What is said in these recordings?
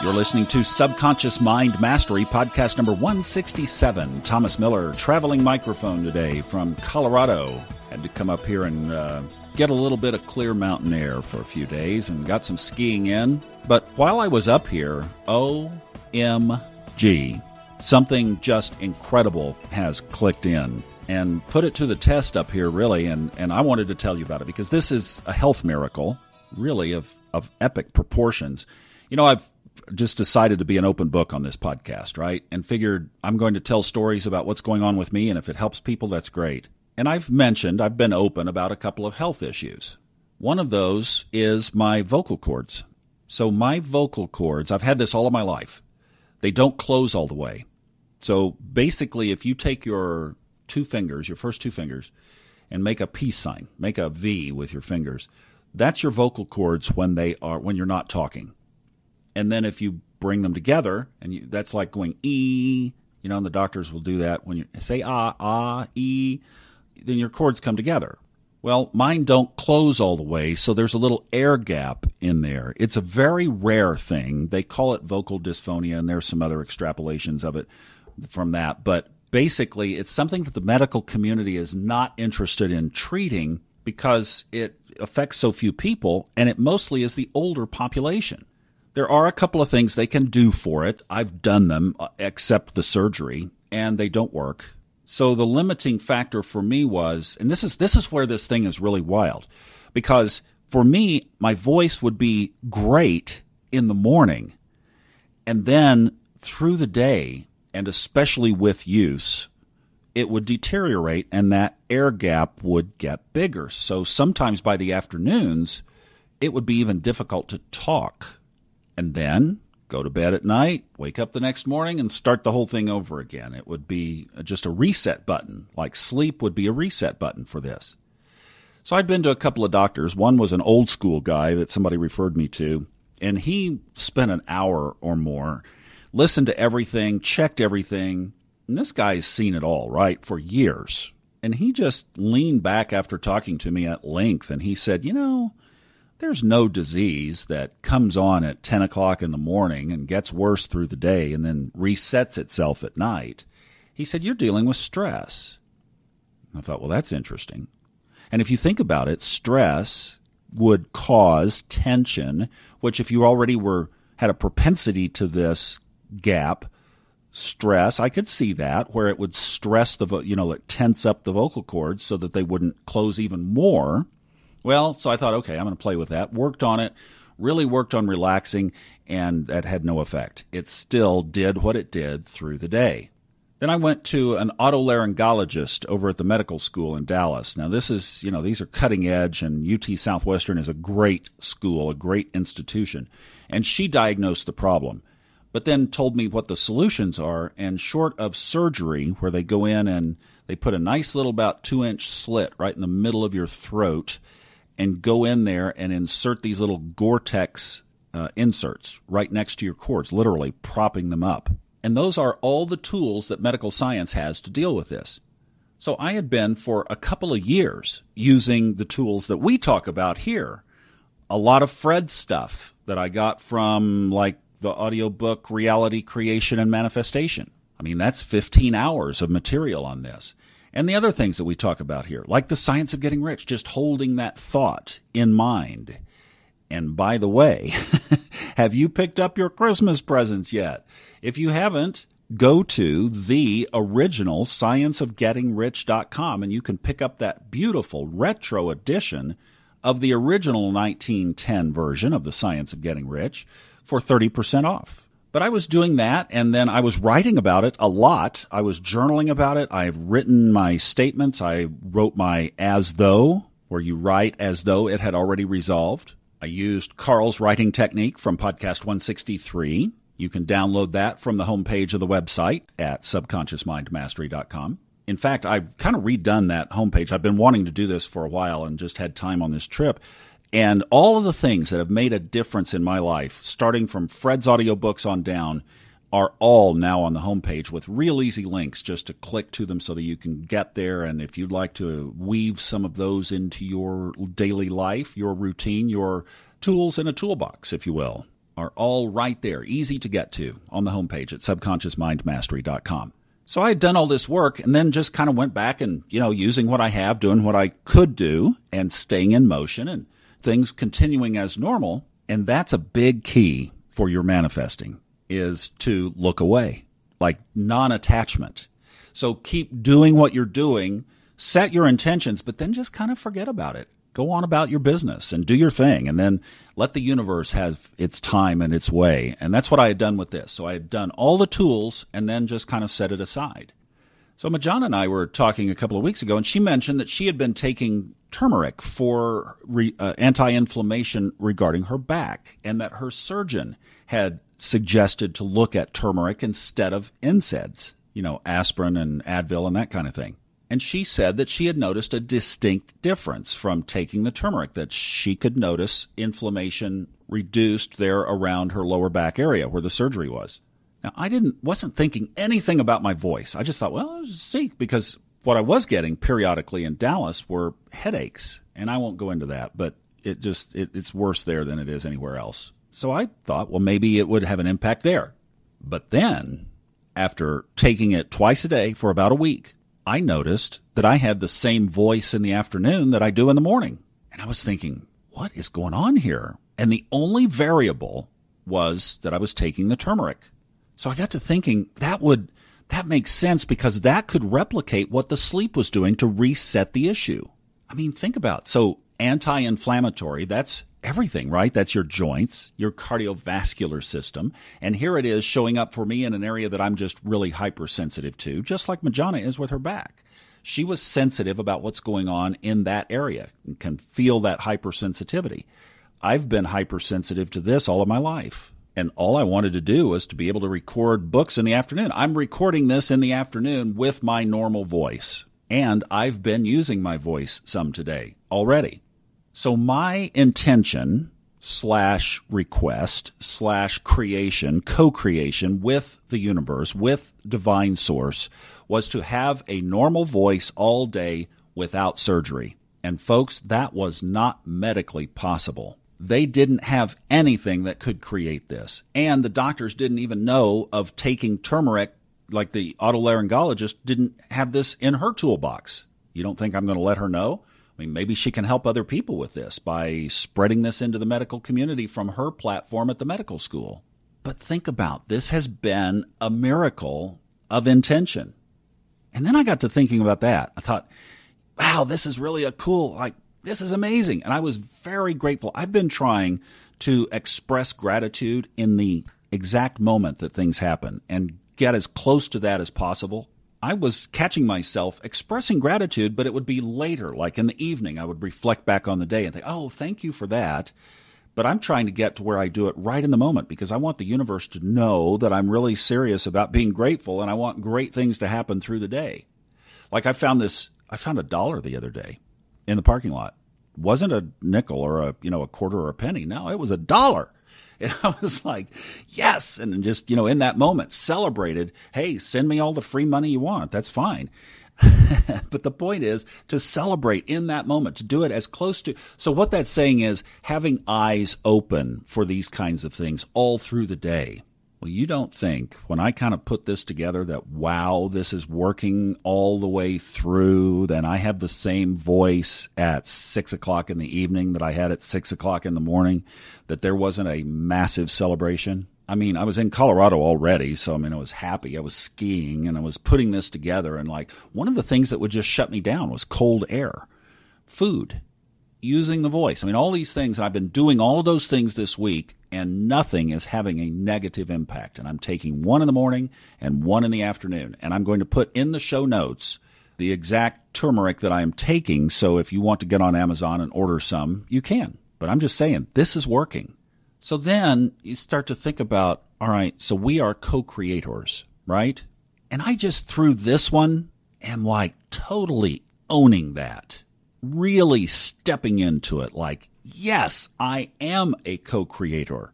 You're listening to Subconscious Mind Mastery, podcast number 167. Thomas Miller, traveling microphone today from Colorado. Had to come up here and uh, get a little bit of clear mountain air for a few days and got some skiing in. But while I was up here, OMG, something just incredible has clicked in and put it to the test up here, really. And, and I wanted to tell you about it because this is a health miracle, really, of, of epic proportions. You know, I've just decided to be an open book on this podcast, right? And figured I'm going to tell stories about what's going on with me. And if it helps people, that's great. And I've mentioned, I've been open about a couple of health issues. One of those is my vocal cords. So, my vocal cords, I've had this all of my life. They don't close all the way. So, basically, if you take your two fingers, your first two fingers, and make a peace sign, make a V with your fingers, that's your vocal cords when they are when you're not talking. And then if you bring them together, and you, that's like going E, you know, and the doctors will do that when you say ah, ah, E then your chords come together. Well, mine don't close all the way, so there's a little air gap in there. It's a very rare thing. They call it vocal dysphonia, and there's some other extrapolations of it from that. But basically, it's something that the medical community is not interested in treating because it affects so few people, and it mostly is the older population. There are a couple of things they can do for it. I've done them, uh, except the surgery, and they don't work. So the limiting factor for me was, and this is this is where this thing is really wild, because for me, my voice would be great in the morning, and then through the day, and especially with use, it would deteriorate, and that air gap would get bigger. So sometimes by the afternoons, it would be even difficult to talk, and then go to bed at night, wake up the next morning, and start the whole thing over again. It would be just a reset button, like sleep would be a reset button for this. So I'd been to a couple of doctors. One was an old school guy that somebody referred me to, and he spent an hour or more, listened to everything, checked everything. And this guy's seen it all, right, for years. And he just leaned back after talking to me at length and he said, You know, there's no disease that comes on at 10 o'clock in the morning and gets worse through the day and then resets itself at night. He said, You're dealing with stress. I thought, Well, that's interesting. And if you think about it, stress would cause tension, which if you already were had a propensity to this gap, stress, I could see that where it would stress the you know, it tense up the vocal cords so that they wouldn't close even more. Well, so I thought, okay, I'm going to play with that. Worked on it, really worked on relaxing, and that had no effect. It still did what it did through the day. Then I went to an otolaryngologist over at the medical school in Dallas. Now, this is, you know, these are cutting edge, and UT Southwestern is a great school, a great institution. And she diagnosed the problem, but then told me what the solutions are. And short of surgery, where they go in and they put a nice little about two inch slit right in the middle of your throat and go in there and insert these little Gore-Tex uh, inserts right next to your cords, literally propping them up. And those are all the tools that medical science has to deal with this. So I had been for a couple of years using the tools that we talk about here. A lot of Fred stuff that I got from like the audiobook Reality Creation and Manifestation. I mean, that's 15 hours of material on this and the other things that we talk about here, like the science of getting rich, just holding that thought in mind. And by the way, have you picked up your Christmas presents yet? If you haven't, go to the original scienceofgettingrich.com and you can pick up that beautiful retro edition of the original 1910 version of the Science of Getting Rich for 30% off. But I was doing that, and then I was writing about it a lot. I was journaling about it. I've written my statements. I wrote my as though, where you write as though it had already resolved. I used Carl's writing technique from podcast 163. You can download that from the homepage of the website at subconsciousmindmastery.com. In fact, I've kind of redone that homepage. I've been wanting to do this for a while and just had time on this trip. And all of the things that have made a difference in my life, starting from Fred's audiobooks on down, are all now on the homepage with real easy links just to click to them so that you can get there. And if you'd like to weave some of those into your daily life, your routine, your tools in a toolbox, if you will. are all right there, easy to get to on the homepage at subconsciousmindmastery.com. So I had done all this work and then just kind of went back and, you know, using what I have, doing what I could do and staying in motion and things continuing as normal. And that's a big key for your manifesting is to look away, like non-attachment. So keep doing what you're doing, set your intentions, but then just kind of forget about it go on about your business and do your thing and then let the universe have its time and its way. And that's what I had done with this. So I had done all the tools and then just kind of set it aside. So Majana and I were talking a couple of weeks ago, and she mentioned that she had been taking turmeric for re, uh, anti-inflammation regarding her back, and that her surgeon had suggested to look at turmeric instead of NSAIDs, you know, aspirin and Advil and that kind of thing. And she said that she had noticed a distinct difference from taking the turmeric, that she could notice inflammation reduced there around her lower back area where the surgery was. Now, I didn't, wasn't thinking anything about my voice. I just thought, well, see, because what I was getting periodically in Dallas were headaches. And I won't go into that, but it just, it, it's worse there than it is anywhere else. So I thought, well, maybe it would have an impact there. But then, after taking it twice a day for about a week, I noticed that I had the same voice in the afternoon that I do in the morning. And I was thinking, what is going on here? And the only variable was that I was taking the turmeric. So I got to thinking that would, that makes sense because that could replicate what the sleep was doing to reset the issue. I mean, think about it. so anti-inflammatory. That's everything, right? That's your joints, your cardiovascular system. And here it is showing up for me in an area that I'm just really hypersensitive to, just like Majana is with her back. She was sensitive about what's going on in that area and can feel that hypersensitivity. I've been hypersensitive to this all of my life. And all I wanted to do was to be able to record books in the afternoon. I'm recording this in the afternoon with my normal voice. And I've been using my voice some today already. So my intention slash request slash creation, co-creation with the universe, with divine source was to have a normal voice all day without surgery. And folks, that was not medically possible. They didn't have anything that could create this. And the doctors didn't even know of taking turmeric, like the otolaryngologist didn't have this in her toolbox. You don't think I'm going to let her know? I mean, maybe she can help other people with this by spreading this into the medical community from her platform at the medical school. But think about this has been a miracle of intention. And then I got to thinking about that. I thought, wow, this is really a cool, like, this is amazing. And I was very grateful. I've been trying to express gratitude in the exact moment that things happen and get as close to that as possible. I was catching myself expressing gratitude, but it would be later, like in the evening. I would reflect back on the day and think, oh, thank you for that. But I'm trying to get to where I do it right in the moment because I want the universe to know that I'm really serious about being grateful and I want great things to happen through the day. Like I found this, I found a dollar the other day in the parking lot. Wasn't a nickel or a, you know, a quarter or a penny. No, it was a dollar. And I was like, yes. And just, you know, in that moment, celebrated, hey, send me all the free money you want. That's fine. but the point is to celebrate in that moment, to do it as close to. So, what that's saying is having eyes open for these kinds of things all through the day. Well, you don't think when I kind of put this together that, wow, this is working all the way through, then I have the same voice at six o'clock in the evening that I had at six o'clock in the morning, that there wasn't a massive celebration. I mean, I was in Colorado already, so I mean, I was happy. I was skiing and I was putting this together. And like, one of the things that would just shut me down was cold air, food using the voice. I mean, all these things, and I've been doing all of those things this week, and nothing is having a negative impact. And I'm taking one in the morning and one in the afternoon. And I'm going to put in the show notes the exact turmeric that I am taking. So if you want to get on Amazon and order some, you can. But I'm just saying, this is working. So then you start to think about, all right, so we are co creators, right? And I just threw this one am like totally owning that really stepping into it like, yes, I am a co-creator.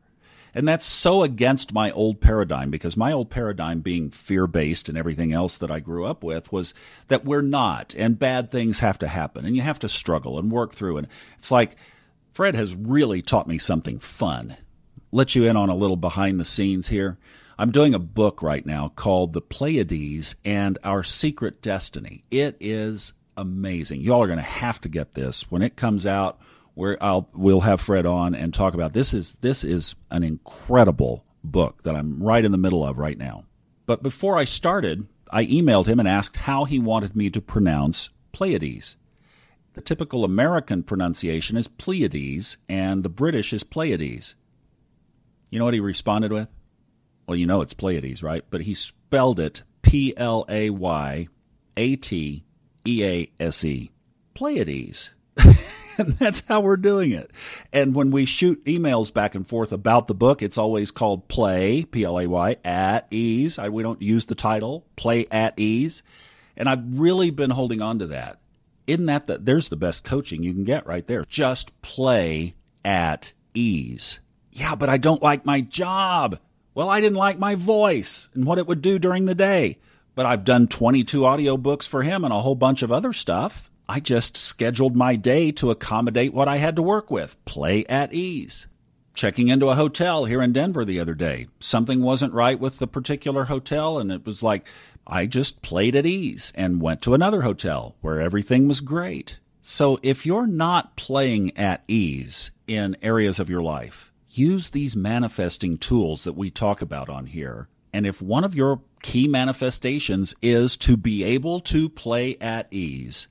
And that's so against my old paradigm because my old paradigm being fear based and everything else that I grew up with was that we're not and bad things have to happen and you have to struggle and work through. And it's like Fred has really taught me something fun let you in on a little behind the scenes here. I'm doing a book right now called The Pleiades and Our Secret Destiny. It is amazing. Y'all are going to have to get this when it comes out. Where I'll we'll have Fred on and talk about this is this is an incredible book that I'm right in the middle of right now. But before I started, I emailed him and asked how he wanted me to pronounce Pleiades. The typical American pronunciation is Pleiades, and the British is Pleiades. You know what he responded with? Well, you know it's Pleiades, right? But he spelled it P L A Y A T E A S E. Pleiades. and that's how we're doing it. And when we shoot emails back and forth about the book, it's always called Play, P L A Y, at ease. I, we don't use the title, Play at ease. And I've really been holding on to that. Isn't that the, there's the best coaching you can get right there? Just play at ease. Yeah, but I don't like my job. Well, I didn't like my voice and what it would do during the day. But I've done 22 audiobooks for him and a whole bunch of other stuff. I just scheduled my day to accommodate what I had to work with. Play at ease. Checking into a hotel here in Denver the other day. Something wasn't right with the particular hotel, and it was like I just played at ease and went to another hotel where everything was great. So if you're not playing at ease in areas of your life, use these manifesting tools that we talk about on here. And if one of your key manifestations is to be able to play at ease,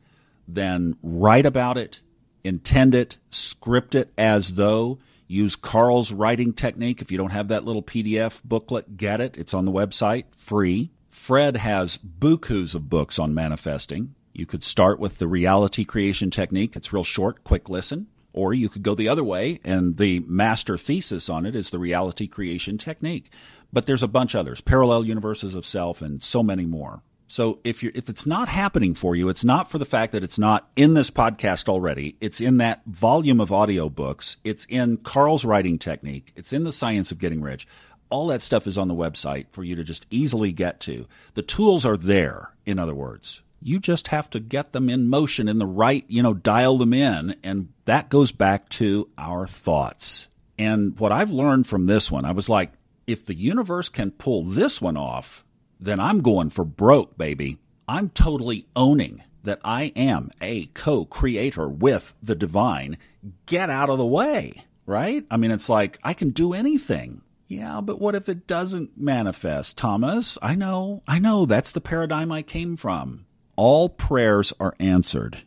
then write about it, intend it, script it as though. Use Carl's writing technique. If you don't have that little PDF booklet, get it. It's on the website, free. Fred has bukus of books on manifesting. You could start with the reality creation technique. It's real short, quick listen. Or you could go the other way, and the master thesis on it is the reality creation technique. But there's a bunch others, parallel universes of self, and so many more. So if you if it's not happening for you, it's not for the fact that it's not in this podcast already. It's in that volume of audiobooks. It's in Carl's writing technique. It's in the science of getting rich. All that stuff is on the website for you to just easily get to. The tools are there, in other words. You just have to get them in motion in the right, you know, dial them in. And that goes back to our thoughts. And what I've learned from this one, I was like, if the universe can pull this one off, then I'm going for broke, baby. I'm totally owning that I am a co creator with the divine. Get out of the way, right? I mean, it's like I can do anything. Yeah, but what if it doesn't manifest, Thomas? I know, I know, that's the paradigm I came from all prayers are answered.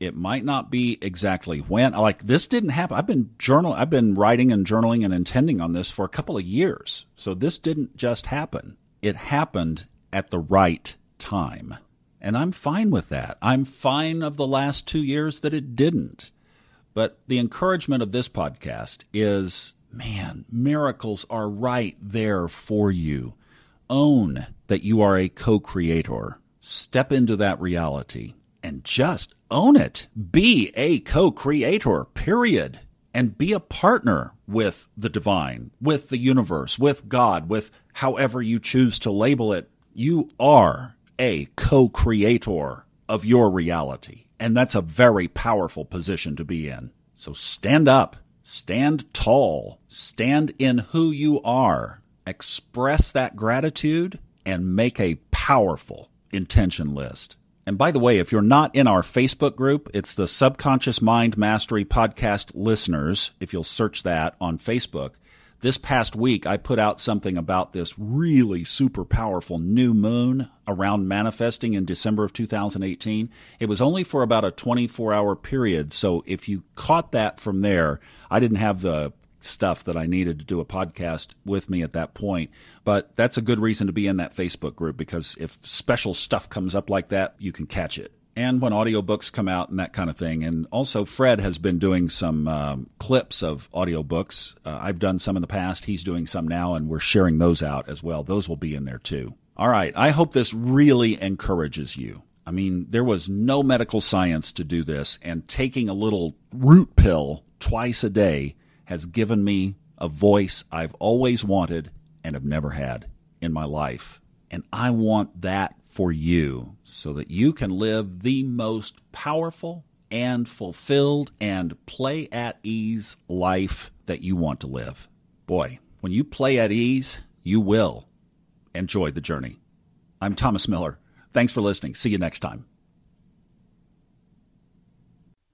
It might not be exactly when. Like this didn't happen. I've been journal. I've been writing and journaling and intending on this for a couple of years. So this didn't just happen. It happened at the right time, and I'm fine with that. I'm fine of the last two years that it didn't. But the encouragement of this podcast is, man, miracles are right there for you. Own that you are a co-creator step into that reality and just own it. Be a co creator, period. And be a partner with the divine, with the universe, with God, with however you choose to label it. You are a co creator of your reality. And that's a very powerful position to be in. So stand up, stand tall, stand in who you are, express that gratitude, and make a powerful intention list. And by the way, if you're not in our Facebook group, it's the Subconscious Mind Mastery Podcast Listeners. If you'll search that on Facebook, this past week I put out something about this really super powerful new moon around manifesting in December of 2018. It was only for about a 24 hour period. So if you caught that from there, I didn't have the stuff that I needed to do a podcast with me at that point. But that's a good reason to be in that Facebook group because if special stuff comes up like that, you can catch it. And when audiobooks come out and that kind of thing. And also, Fred has been doing some um, clips of audiobooks. Uh, I've done some in the past. He's doing some now, and we're sharing those out as well. Those will be in there too. All right. I hope this really encourages you. I mean, there was no medical science to do this, and taking a little root pill twice a day has given me a voice I've always wanted and have never had in my life. And I want that for you so that you can live the most powerful and fulfilled and play at ease life that you want to live. boy, when you play at ease, you will enjoy the journey. I'm Thomas Miller. Thanks for listening. See you next time.